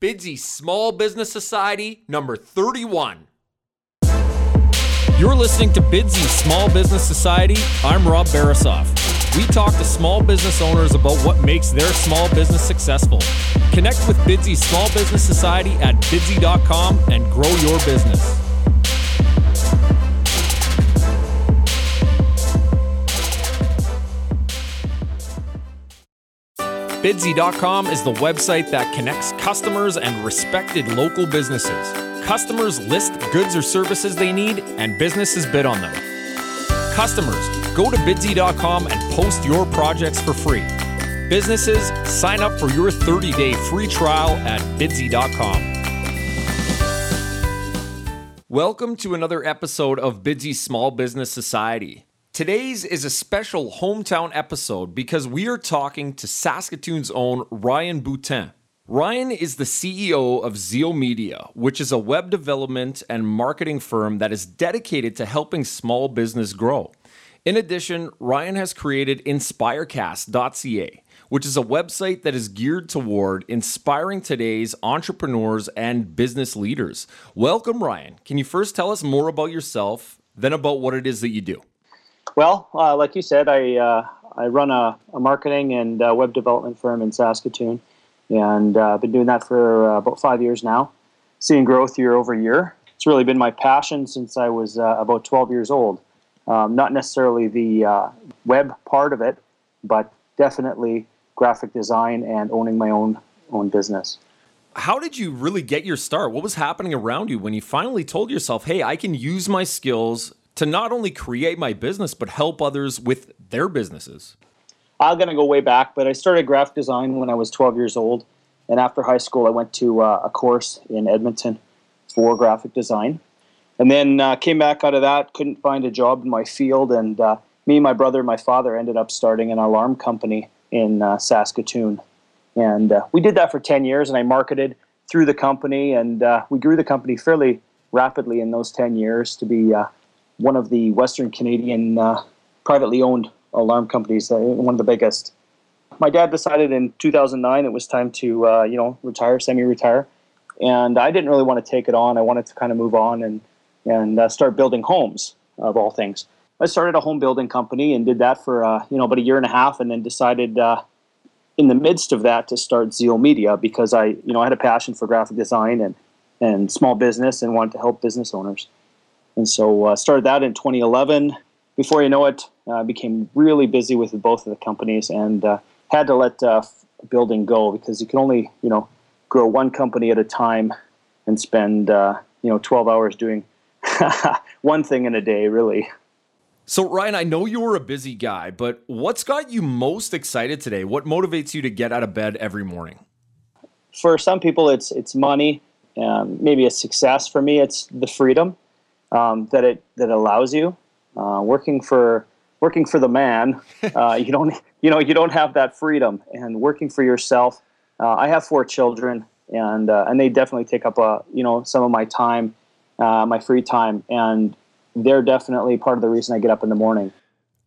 Bidsy Small Business Society, number 31. You're listening to Bidsy Small Business Society. I'm Rob Barasoff. We talk to small business owners about what makes their small business successful. Connect with Bidsy Small Business Society at bidsy.com and grow your business. Bidsy.com is the website that connects customers and respected local businesses. Customers list goods or services they need, and businesses bid on them. Customers, go to bidsy.com and post your projects for free. Businesses, sign up for your 30 day free trial at bidsy.com. Welcome to another episode of Bidsy Small Business Society. Today's is a special hometown episode because we are talking to Saskatoon's own Ryan Boutin. Ryan is the CEO of Zeal Media, which is a web development and marketing firm that is dedicated to helping small business grow. In addition, Ryan has created Inspirecast.ca, which is a website that is geared toward inspiring today's entrepreneurs and business leaders. Welcome, Ryan. Can you first tell us more about yourself, then about what it is that you do? Well, uh, like you said, I uh, I run a, a marketing and uh, web development firm in Saskatoon, and uh, I've been doing that for uh, about five years now, seeing growth year over year. It's really been my passion since I was uh, about 12 years old. Um, not necessarily the web part of it, but definitely graphic design and owning my own own business. How did you really get your start? What was happening around you when you finally told yourself, "Hey, I can use my skills to not only create my business but help others with their businesses? I'm to go way back, but I started graphic design when I was 12 years old. And after high school, I went to uh, a course in Edmonton for graphic design. And then uh, came back out of that, couldn't find a job in my field. And uh, me, my brother, and my father ended up starting an alarm company in uh, Saskatoon. And uh, we did that for 10 years, and I marketed through the company. And uh, we grew the company fairly rapidly in those 10 years to be one of the Western Canadian uh, privately owned alarm companies, uh, one of the biggest. My dad decided in 2009 it was time to uh, you know retire, semi-retire, and I didn't really want to take it on. I wanted to kind of move on and and uh, start building homes of all things. I started a home building company and did that for uh, you know about a year and a half, and then decided uh, in the midst of that to start Zeal Media because I you know I had a passion for graphic design and and small business and wanted to help business owners. And so uh, started that in 2011. Before you know it, I uh, became really busy with both of the companies and uh, had to let uh, building go because you can only, you know, grow one company at a time and spend, uh, you know, 12 hours doing one thing in a day, really. So, Ryan, I know you're a busy guy, but what's got you most excited today? What motivates you to get out of bed every morning? For some people, it's it's money, um, maybe a success. For me, it's the freedom um, that it that allows you. Uh, working for working for the man, uh, you don't you know you don't have that freedom. And working for yourself, uh, I have four children, and uh, and they definitely take up a you know some of my time, uh, my free time, and they're definitely part of the reason I get up in the morning.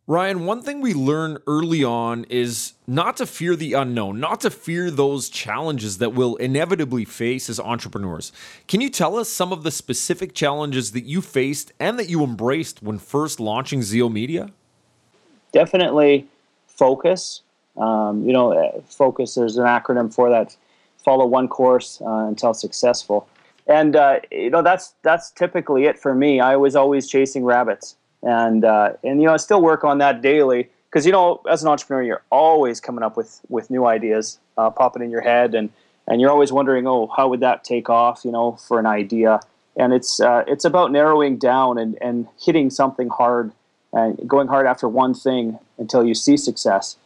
Ryan, one thing we learn early on is not to fear the unknown, not to fear those challenges that we'll inevitably face as entrepreneurs. Can you tell us some of the specific challenges that you faced and that you embraced when first launching Zeal Media? Definitely focus. Um, you know, focus, there's an acronym for that follow one course uh, until successful. And, uh, you know, that's, that's typically it for me. I was always chasing rabbits and uh, and you know I still work on that daily because you know as an entrepreneur you're always coming up with with new ideas uh, popping in your head and and you're always wondering oh how would that take off you know for an idea and it's uh, it's about narrowing down and and hitting something hard and going hard after one thing until you see success.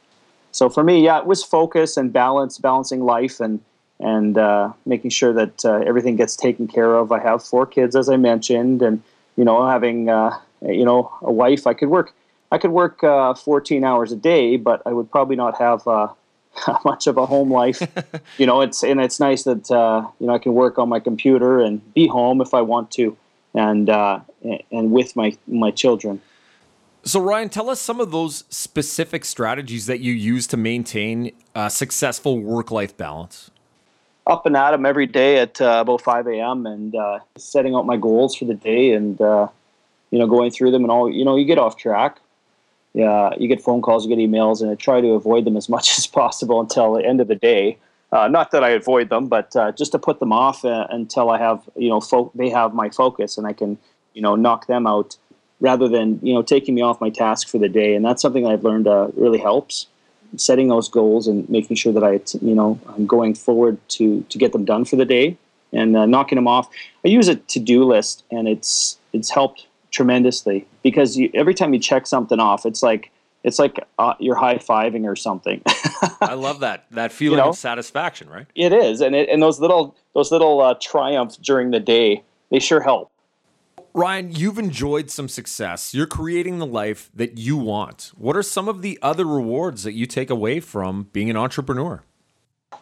So for me, yeah, it was focus and balance, balancing life and and uh, making sure that uh, everything gets taken care of. I have four kids, as I mentioned, and you know having uh, you know, a wife, I could work. I could work uh, 14 hours a day, but I would probably not have uh, much of a home life. you know, it's and it's nice that uh, you know I can work on my computer and be home if I want to, and uh, and with my my children. So Ryan, tell us some of those specific strategies that you use to maintain a successful work life balance. up and at 'em every day at uh, about 5 a.m. and uh, setting out my goals for the day and uh, you know going through them and all. You know, you get off track. Yeah, you get phone calls, you get emails, and I try to avoid them as much as possible until the end of the day. Uh, not that I avoid them, but uh, just to put them off uh, until I have you know fo- they have my focus and I can you know knock them out rather than you know taking me off my task for the day. And that's something I've learned uh, really helps setting those goals and making sure that I you know I'm going forward to to get them done for the day and uh, knocking them off. I use a to do list and it's it's helped tremendously because you, every time you check something off, it's like it's like uh, you're high fiving or something. I love that that feeling you know? of satisfaction, right? It is, and it, and those little those little uh, triumphs during the day, they sure help. Ryan, you've enjoyed some success. You're creating the life that you want. What are some of the other rewards that you take away from being an entrepreneur?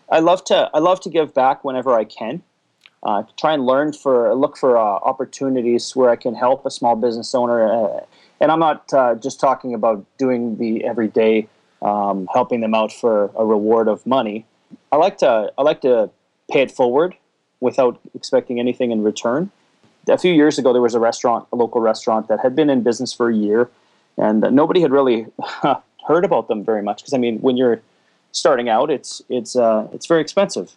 I love to I love to give back whenever I can. Uh, try and learn for look for uh, opportunities where I can help a small business owner uh, and I'm not uh, just talking about doing the everyday um, helping them out for a reward of money. I like to I like to pay it forward without expecting anything in return. A few years ago, there was a restaurant, a local restaurant that had been in business for a year, and nobody had really heard about them very much. Because I mean, when you're starting out, it's it's uh, it's very expensive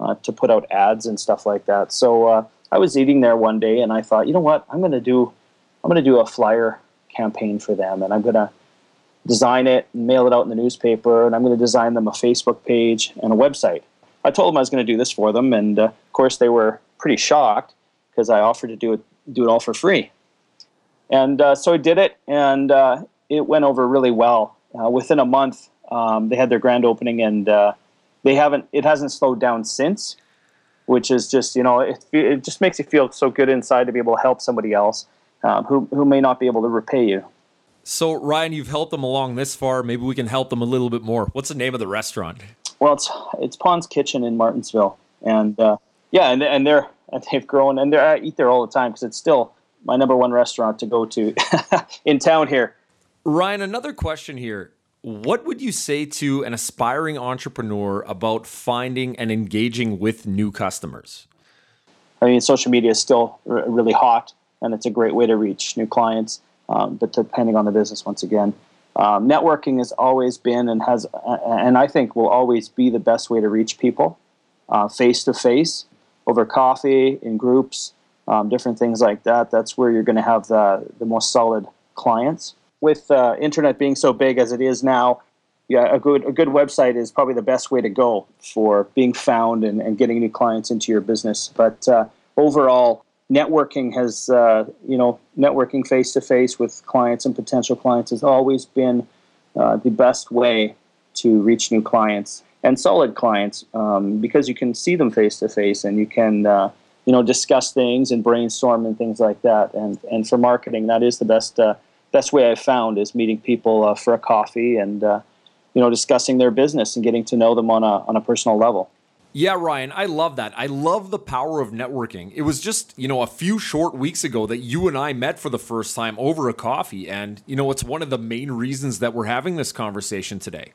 uh, to put out ads and stuff like that. So uh, I was eating there one day, and I thought, you know what, I'm going to do I'm going to do a flyer campaign for them, and I'm going to design it and mail it out in the newspaper, and I'm going to design them a Facebook page and a website. I told them I was going to do this for them, and uh, of course they were pretty shocked because I offered to do it do it all for free. And uh, so I did it, and uh, it went over really well. Uh, within a month, um, they had their grand opening, and uh, they haven't. It hasn't slowed down since, which is just you know it, it just makes you feel so good inside to be able to help somebody else um, who, who may not be able to repay you. So, Ryan, you've helped them along this far. Maybe we can help them a little bit more. What's the name of the restaurant? Well, it's it's Pond's Kitchen in Martensville and uh, yeah, and and they're and they've grown, and I eat there all the time because it's still my number one restaurant to go to in town here. Ryan, another question here. What would you say to an aspiring entrepreneur about finding and engaging with new customers? I mean, social media is still r- really hot and it's a great way to reach new clients. Um, but depending on the business, once again, um, networking has always been and has, and I think will always be the best way to reach people, face to face, over coffee, in groups, um, different things like that. That's where you're going to have the the most solid clients. With uh, internet being so big as it is now, yeah, a good a good website is probably the best way to go for being found and, and getting new clients into your business. But uh, overall, networking has, uh, you know, networking face to face with clients and potential clients has always been uh, the best way to reach new clients and solid clients um, because you can see them face to face and you can, uh, you know, discuss things and brainstorm and things like that. And and for marketing, that is the best uh, best way I've found is meeting people uh, for a coffee and uh, you know discussing their business and getting to know them on a on a personal level. Yeah, Ryan, I love that. I love the power of networking. It was just, you know, a few short weeks ago that you and I met for the first time over a coffee. And, you know, it's one of the main reasons that we're having this conversation today.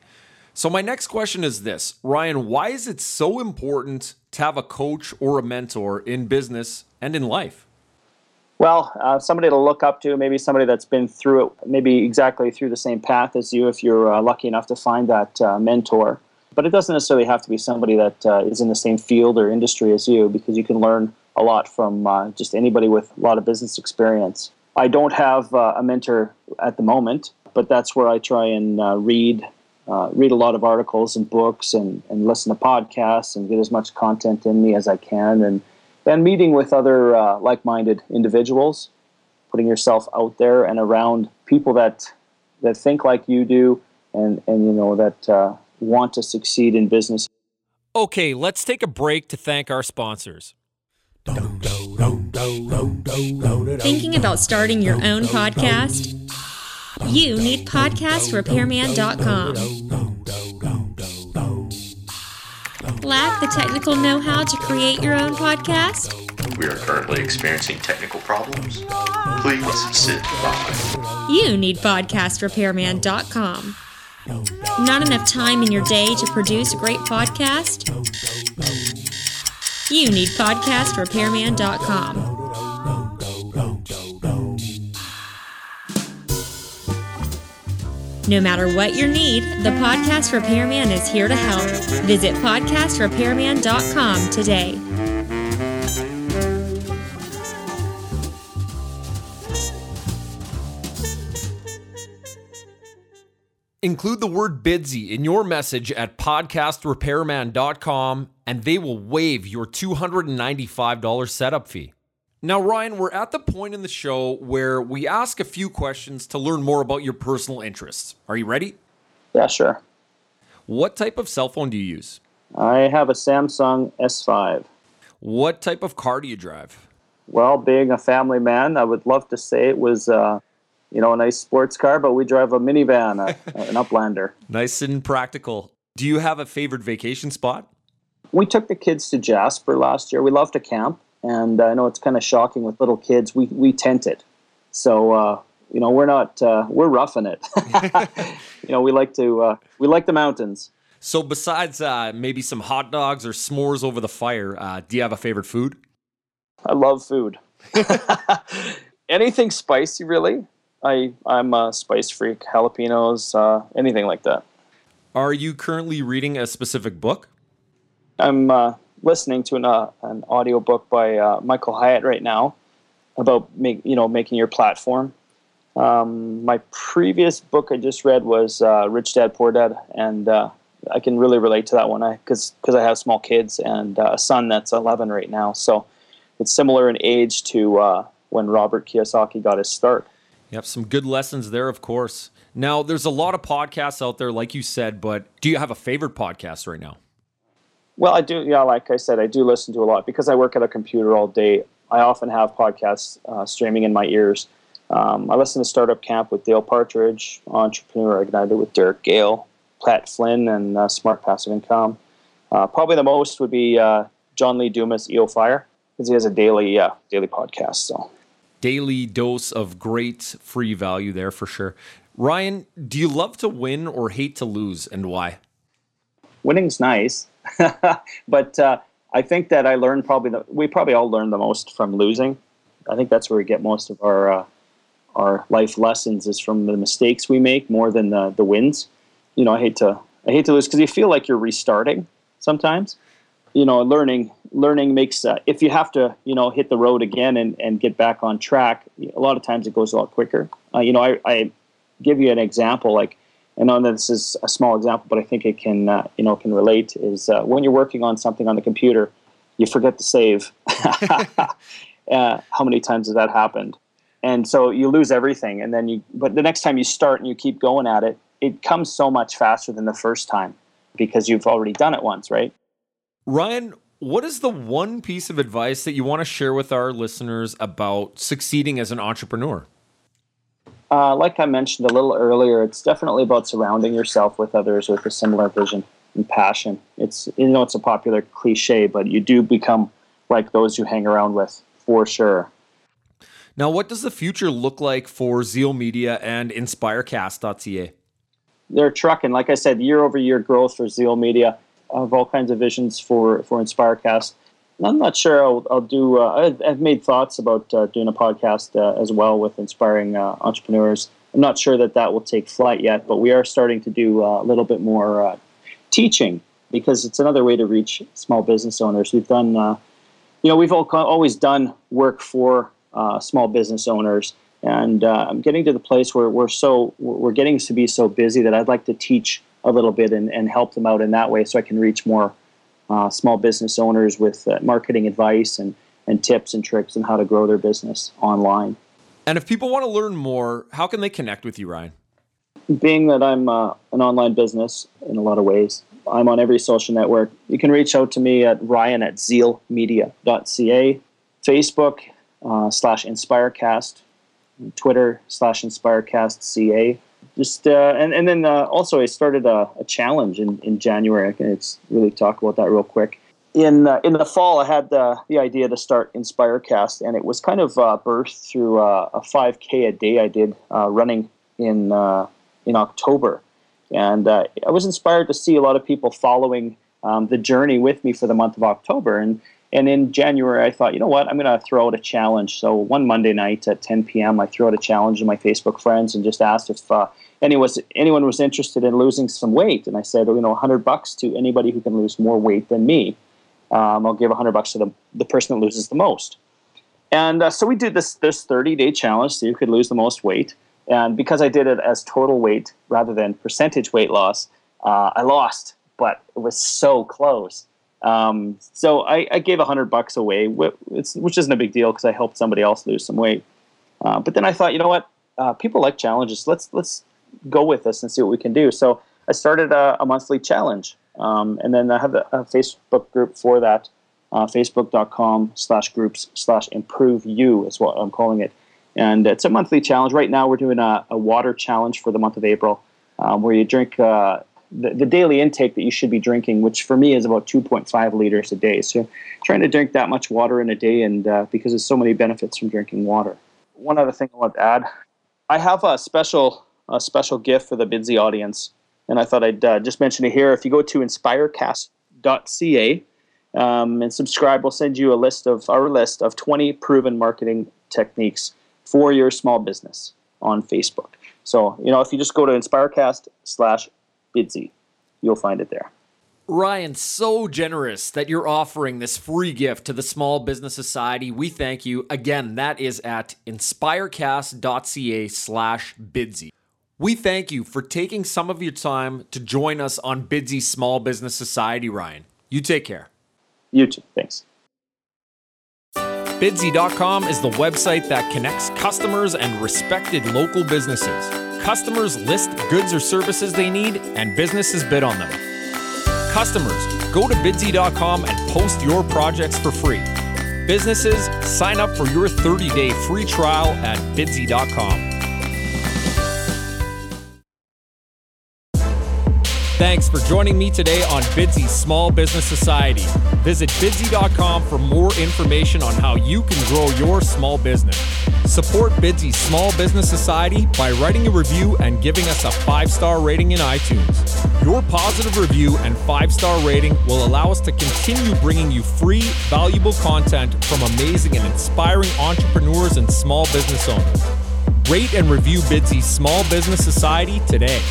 So, my next question is this Ryan, why is it so important to have a coach or a mentor in business and in life? Well, uh, somebody to look up to, maybe somebody that's been through it, maybe exactly through the same path as you, if you're uh, lucky enough to find that uh, mentor. But it doesn't necessarily have to be somebody that uh, is in the same field or industry as you, because you can learn a lot from uh, just anybody with a lot of business experience. I don't have uh, a mentor at the moment, but that's where I try and read read a lot of articles and books and, and listen to podcasts and get as much content in me as I can and then meeting with other uh, like-minded individuals, putting yourself out there and around people that that think like you do and and you know that want to succeed in business. Okay, let's take a break to thank our sponsors. Thinking about starting your own podcast? You need podcastrepairman.com. Lack the technical know how to create your own podcast? We are currently experiencing technical problems. Please sit by. You need podcastrepairman.com. Not enough time in your day to produce a great podcast? you need podcastrepairman.com. No matter what your need, the Podcast Repairman is here to help. Visit podcastrepairman.com today. Include the word bidsy in your message at podcastrepairman.com and they will waive your $295 setup fee. Now, Ryan, we're at the point in the show where we ask a few questions to learn more about your personal interests. Are you ready? Yeah, sure. What type of cell phone do you use? I have a Samsung S5. What type of car do you drive? Well, being a family man, I would love to say it was, uh, you know, a nice sports car, but we drive a minivan, a, an Uplander. Nice and practical. Do you have a favorite vacation spot? We took the kids to Jasper last year. We love to camp, and I know it's kind of shocking with little kids. We we tent it, so uh, you know we're not uh, we're roughing it. you know we like to uh, we like the mountains. So, besides uh, maybe some hot dogs or s'mores over the fire, uh, do you have a favorite food? I love food. Anything spicy, really. I I'm a spice freak. Jalapenos, uh, anything like that. Are you currently reading a specific book? I'm uh, listening to an uh, an by uh, Michael Hyatt right now about make, you know making your platform. Um, my previous book I just read was uh, Rich Dad Poor Dad, and uh, I can really relate to that one because because I have small kids and uh, a son that's 11 right now, so it's similar in age to uh, when Robert Kiyosaki got his start. Yep, some good lessons there, of course. Now, there's a lot of podcasts out there, like you said, but do you have a favorite podcast right now? Well, I do. Yeah, like I said, I do listen to a lot because I work at a computer all day. I often have podcasts uh, streaming in my ears. Um, I listen to Startup Camp with Dale Partridge, Entrepreneur Ignited with Derek Gale, Pat Flynn, and uh, Smart Passive Income. Uh, probably the most would be uh, John Lee Dumas, EO Fire, because he has a daily uh, daily podcast. So Daily dose of great free value there for sure. Ryan, do you love to win or hate to lose, and why? winning's nice, but uh, I think that I learned probably the, we probably all learn the most from losing. I think that's where we get most of our uh, our life lessons is from the mistakes we make more than the the wins. You know, I hate to I hate to lose because you feel like you're restarting sometimes. You know, learning learning makes uh, if you have to you know hit the road again and, and get back on track. A lot of times it goes a lot quicker. Uh, you know, I, I give you an example like I know this is a small example, but I think it can, uh, you know, can relate. Is uh, when you're working on something on the computer, you forget to save. uh, how many times has that happened? And so you lose everything, and then you. But the next time you start and you keep going at it, it comes so much faster than the first time because you've already done it once, right? Ryan, what is the one piece of advice that you want to share with our listeners about succeeding as an entrepreneur? Uh, like I mentioned a little earlier, it's definitely about surrounding yourself with others with a similar vision and passion. It's you know it's a popular cliche, but you do become like those you hang around with for sure. Now, what does the future look like for Zeal Media and InspireCast.ca? They're trucking, like I said, year over year growth for Zeal Media. Have all kinds of visions for for InspireCast. I'm not sure I'll, I'll do. Uh, I've, I've, made thoughts about uh, doing a podcast uh, as well with inspiring uh, entrepreneurs. I'm not sure that that will take flight yet, but we are starting to do uh, a little bit more uh, teaching because it's another way to reach small business owners. We've done, you know, we've all, always done work for small business owners, and I'm getting to the place where we're so we're getting to be so busy that I'd like to teach a little bit and, and help them out in that way, so I can reach more uh, small business owners with uh, marketing advice and, and tips and tricks on how to grow their business online. And if people want to learn more, how can they connect with you, Ryan? Being that I'm uh, an online business in a lot of ways, I'm on every social network. You can reach out to me at ryan at zealmedia.ca, Facebook uh, slash InspireCast, Twitter slash InspireCastCA just uh, and and then uh, also I started a, a, challenge in, in January. I can really talk about that real quick. In uh, in the fall, I had the the idea to start InspireCast, and it was kind of uh, birthed through uh, a 5K a day I did uh, running in in October, and I was inspired to see a lot of people following um, the journey with me for the month of October, and And in January, I thought, you know what, I'm going to throw out a challenge. So one Monday night at 10 p.m., I threw out a challenge to my Facebook friends and just asked if uh, anyone, was, anyone was interested in losing some weight. And I said, you know, 100 bucks to anybody who can lose more weight than me. Um, I'll give 100 bucks to the, the person that loses the most. And uh, so we did this this 30 day challenge so you could lose the most weight. And because I did it as total weight rather than percentage weight loss, uh, I lost, but it was so close. Um, so I, I gave 100 bucks away, which isn't a big deal because I helped somebody else lose some weight. Uh, but then I thought, you know what? Uh, people like challenges. Let's let's go with this and see what we can do. So I started a, a monthly challenge, um, and then I have a, a Facebook group for that uh, facebook.com slash groups slash improve you is what I'm calling it. And it's a monthly challenge. Right now, we're doing a, a water challenge for the month of April, um, where you drink uh, the, the, daily intake that you should be drinking, which for me is about 2.5 liters a day. So, trying to drink that much water in a day, and uh, because there's so many benefits from drinking water. One other thing I want to add I have a special, a special gift for the Bidsy audience, and I thought I'd uh, just mention it here. If you go to inspirecast.ca, um, and subscribe. We'll send you a list of our list of 20 proven marketing techniques for your small business on Facebook. So, you know, if you just go to Inspirecast slash Bidsy, you'll find it there. Ryan, so generous that you're offering this free gift to the Small Business Society. We thank you. Again, that is at inspirecast.ca slash Bidsy. We thank you for taking some of your time to join us on Bidsy Small Business Society, Ryan. You take care. You too. Thanks. Bidsy.com is the website that connects customers and respected local businesses. Customers list goods or services they need, and businesses bid on them. Customers, go to Bidsy.com and post your projects for free. Businesses, sign up for your 30 day free trial at Bidsy.com. Thanks for joining me today on Bidsy Small Business Society. Visit bidsy.com for more information on how you can grow your small business. Support Bidsy Small Business Society by writing a review and giving us a five star rating in iTunes. Your positive review and five star rating will allow us to continue bringing you free, valuable content from amazing and inspiring entrepreneurs and small business owners. Rate and review Bidsy Small Business Society today.